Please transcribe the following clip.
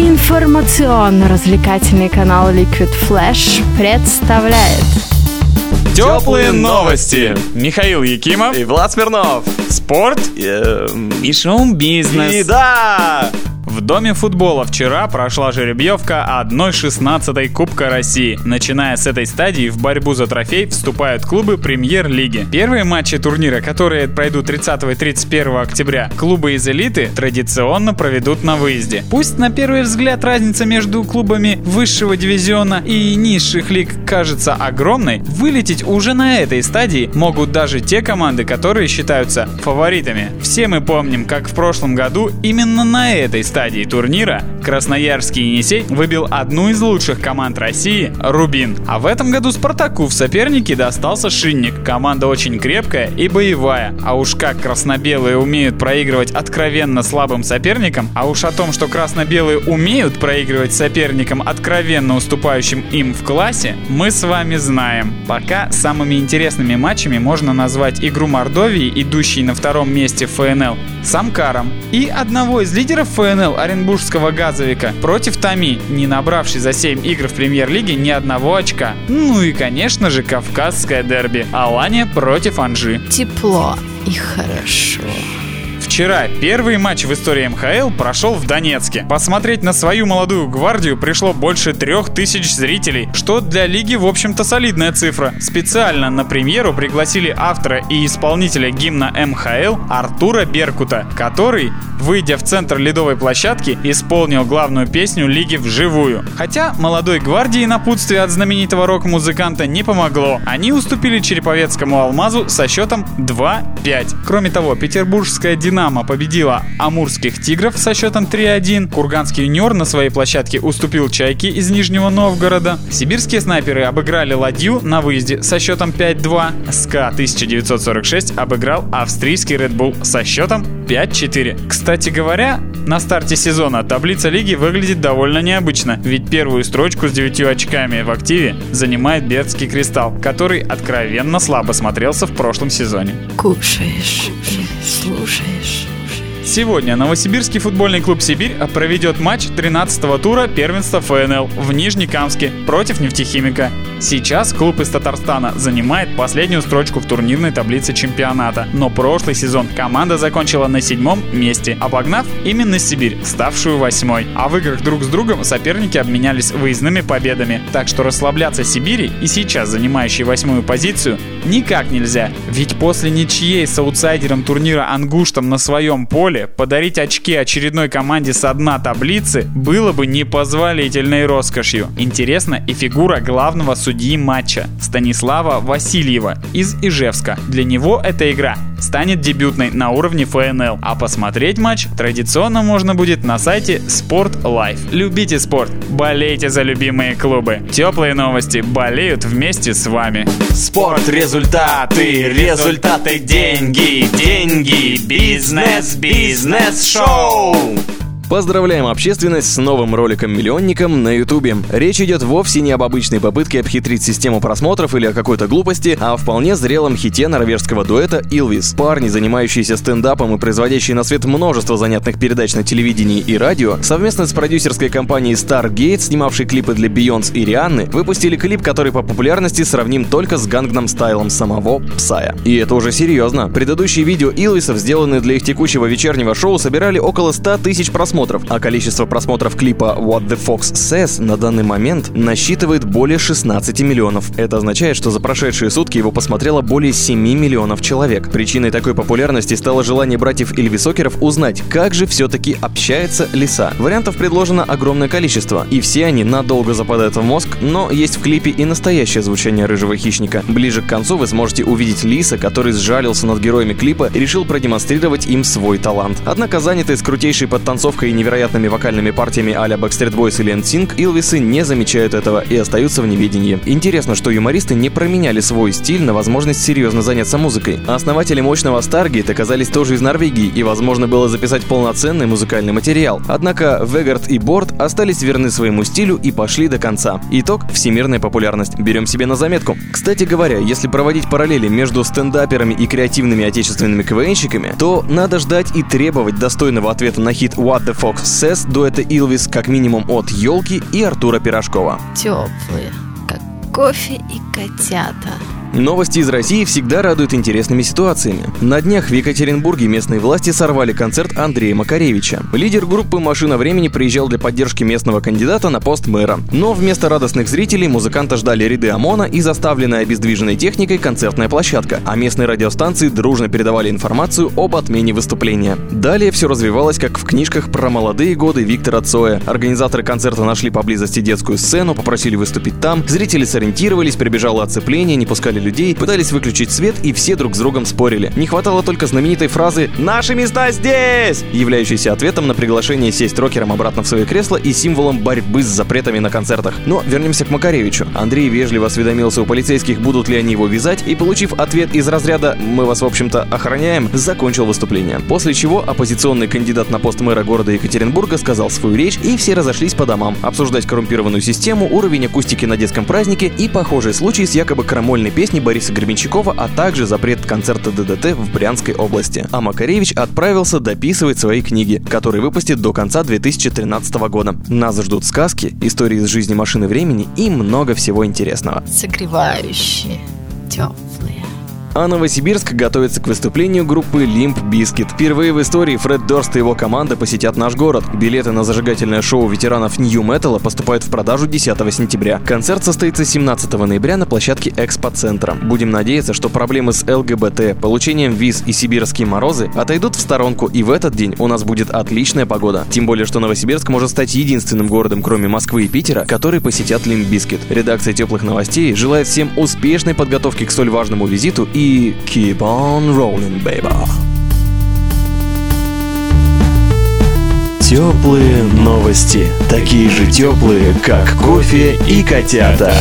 Информационно-развлекательный канал Liquid Flash представляет Теплые новости. Михаил Якимов. И Влад Смирнов. Спорт. Эм, И шоу-бизнес. И да! В Доме футбола вчера прошла жеребьевка 1-16 Кубка России. Начиная с этой стадии в борьбу за трофей вступают клубы премьер-лиги. Первые матчи турнира, которые пройдут 30 и 31 октября, клубы из элиты традиционно проведут на выезде. Пусть на первый взгляд разница между клубами высшего дивизиона и низших лиг кажется огромной, вылететь уже на этой стадии могут даже те команды, которые считаются фаворитами. Все мы помним, как в прошлом году именно на этой стадии турнира Красноярский Енисей выбил одну из лучших команд России – Рубин. А в этом году Спартаку в сопернике достался Шинник. Команда очень крепкая и боевая. А уж как красно-белые умеют проигрывать откровенно слабым соперникам, а уж о том, что красно-белые умеют проигрывать соперникам, откровенно уступающим им в классе, мы с вами знаем. Пока самыми интересными матчами можно назвать игру Мордовии, идущей на втором месте ФНЛ, с Амкаром, и одного из лидеров ФНЛ, Оренбургского газовика, против Томи, не набравший за 7 игр в премьер-лиге ни одного очка. Ну и, конечно же, кавказское дерби, Алания против Анжи. Тепло и хорошо. Вчера первый матч в истории МХЛ прошел в Донецке. Посмотреть на свою молодую гвардию пришло больше трех тысяч зрителей, что для лиги в общем-то солидная цифра. Специально на премьеру пригласили автора и исполнителя гимна МХЛ Артура Беркута, который, выйдя в центр ледовой площадки, исполнил главную песню лиги вживую. Хотя молодой гвардии напутствие от знаменитого рок-музыканта не помогло. Они уступили Череповецкому Алмазу со счетом 2-5. Кроме того, петербургская «Динамо» победила Амурских «Тигров» со счетом 3-1. Курганский «Юниор» на своей площадке уступил «Чайке» из Нижнего Новгорода. Сибирские снайперы обыграли «Ладью» на выезде со счетом 5-2. СКА 1946 обыграл австрийский Red Bull со счетом 5-4. Кстати говоря, на старте сезона таблица лиги выглядит довольно необычно, ведь первую строчку с 9 очками в активе занимает Бердский Кристалл, который откровенно слабо смотрелся в прошлом сезоне. Кушаешь, слушаешь. Сегодня Новосибирский футбольный клуб «Сибирь» проведет матч 13-го тура первенства ФНЛ в Нижнекамске против нефтехимика. Сейчас клуб из Татарстана занимает последнюю строчку в турнирной таблице чемпионата, но прошлый сезон команда закончила на седьмом месте, обогнав именно Сибирь, ставшую восьмой. А в играх друг с другом соперники обменялись выездными победами, так что расслабляться Сибири и сейчас занимающей восьмую позицию никак нельзя, ведь после ничьей с аутсайдером турнира Ангуштом на своем поле подарить очки очередной команде со дна таблицы было бы непозволительной роскошью. Интересна и фигура главного судьи матча Станислава Васильева из Ижевска. Для него эта игра станет дебютной на уровне ФНЛ, а посмотреть матч традиционно можно будет на сайте Sport Life. Любите спорт, болейте за любимые клубы. Теплые новости болеют вместе с вами. Спорт, результаты, результаты, деньги, деньги, бизнес, бизнес, шоу. Поздравляем общественность с новым роликом-миллионником на Ютубе. Речь идет вовсе не об обычной попытке обхитрить систему просмотров или о какой-то глупости, а о вполне зрелом хите норвежского дуэта Илвис. Парни, занимающиеся стендапом и производящие на свет множество занятных передач на телевидении и радио, совместно с продюсерской компанией Stargate, снимавшей клипы для Бейонс и Рианны, выпустили клип, который по популярности сравним только с гангном стайлом самого Псая. И это уже серьезно. Предыдущие видео Илвисов, сделанные для их текущего вечернего шоу, собирали около 100 тысяч просмотров, а количество просмотров клипа What the Fox Says на данный момент насчитывает более 16 миллионов. Это означает, что за прошедшие сутки его посмотрело более 7 миллионов человек. Причиной такой популярности стало желание братьев Ильвисокеров узнать, как же все-таки общается лиса. Вариантов предложено огромное количество, и все они надолго западают в мозг, но есть в клипе и настоящее звучание рыжего хищника. Ближе к концу вы сможете увидеть лиса, который сжалился над героями клипа и решил продемонстрировать им свой талант. Однако занятый с крутейшей подтанцовкой и невероятными вокальными партиями а-ля Backstreet Boys или NSYNC, Илвисы не замечают этого и остаются в неведении. Интересно, что юмористы не променяли свой стиль на возможность серьезно заняться музыкой. А основатели мощного Stargate оказались тоже из Норвегии, и возможно было записать полноценный музыкальный материал. Однако Вегард и Борт остались верны своему стилю и пошли до конца. Итог – всемирная популярность. Берем себе на заметку. Кстати говоря, если проводить параллели между стендаперами и креативными отечественными КВНщиками, то надо ждать и требовать достойного ответа на хит What the Fox Says дуэта Илвис как минимум от Елки и Артура Пирожкова. Теплые, как кофе и котята. Новости из России всегда радуют интересными ситуациями. На днях в Екатеринбурге местные власти сорвали концерт Андрея Макаревича. Лидер группы «Машина времени» приезжал для поддержки местного кандидата на пост мэра. Но вместо радостных зрителей музыканта ждали ряды ОМОНа и заставленная обездвиженной техникой концертная площадка, а местные радиостанции дружно передавали информацию об отмене выступления. Далее все развивалось как в книжках про молодые годы Виктора Цоя. Организаторы концерта нашли поблизости детскую сцену, попросили выступить там, зрители сориентировались, прибежало оцепление, не пускали людей, пытались выключить свет и все друг с другом спорили. Не хватало только знаменитой фразы «Наши места здесь!», являющейся ответом на приглашение сесть рокером обратно в свое кресло и символом борьбы с запретами на концертах. Но вернемся к Макаревичу. Андрей вежливо осведомился у полицейских, будут ли они его вязать, и получив ответ из разряда «Мы вас, в общем-то, охраняем», закончил выступление. После чего оппозиционный кандидат на пост мэра города Екатеринбурга сказал свою речь, и все разошлись по домам, обсуждать коррумпированную систему, уровень акустики на детском празднике и похожие случаи с якобы крамольной песней Бориса Гребенщикова, а также запрет концерта ДДТ в Брянской области. А Макаревич отправился дописывать свои книги, которые выпустит до конца 2013 года. Нас ждут сказки, истории из жизни машины времени и много всего интересного. Согревающие, теплые. А Новосибирск готовится к выступлению группы Limp Bizkit. Впервые в истории Фред Дорст и его команда посетят наш город. Билеты на зажигательное шоу ветеранов Нью Металла поступают в продажу 10 сентября. Концерт состоится 17 ноября на площадке Экспоцентра. Будем надеяться, что проблемы с ЛГБТ, получением виз и сибирские морозы отойдут в сторонку, и в этот день у нас будет отличная погода. Тем более, что Новосибирск может стать единственным городом, кроме Москвы и Питера, который посетят Limp Bizkit. Редакция теплых новостей желает всем успешной подготовки к столь важному визиту и keep on rolling, baby. Теплые новости. Такие же теплые, как кофе и котята.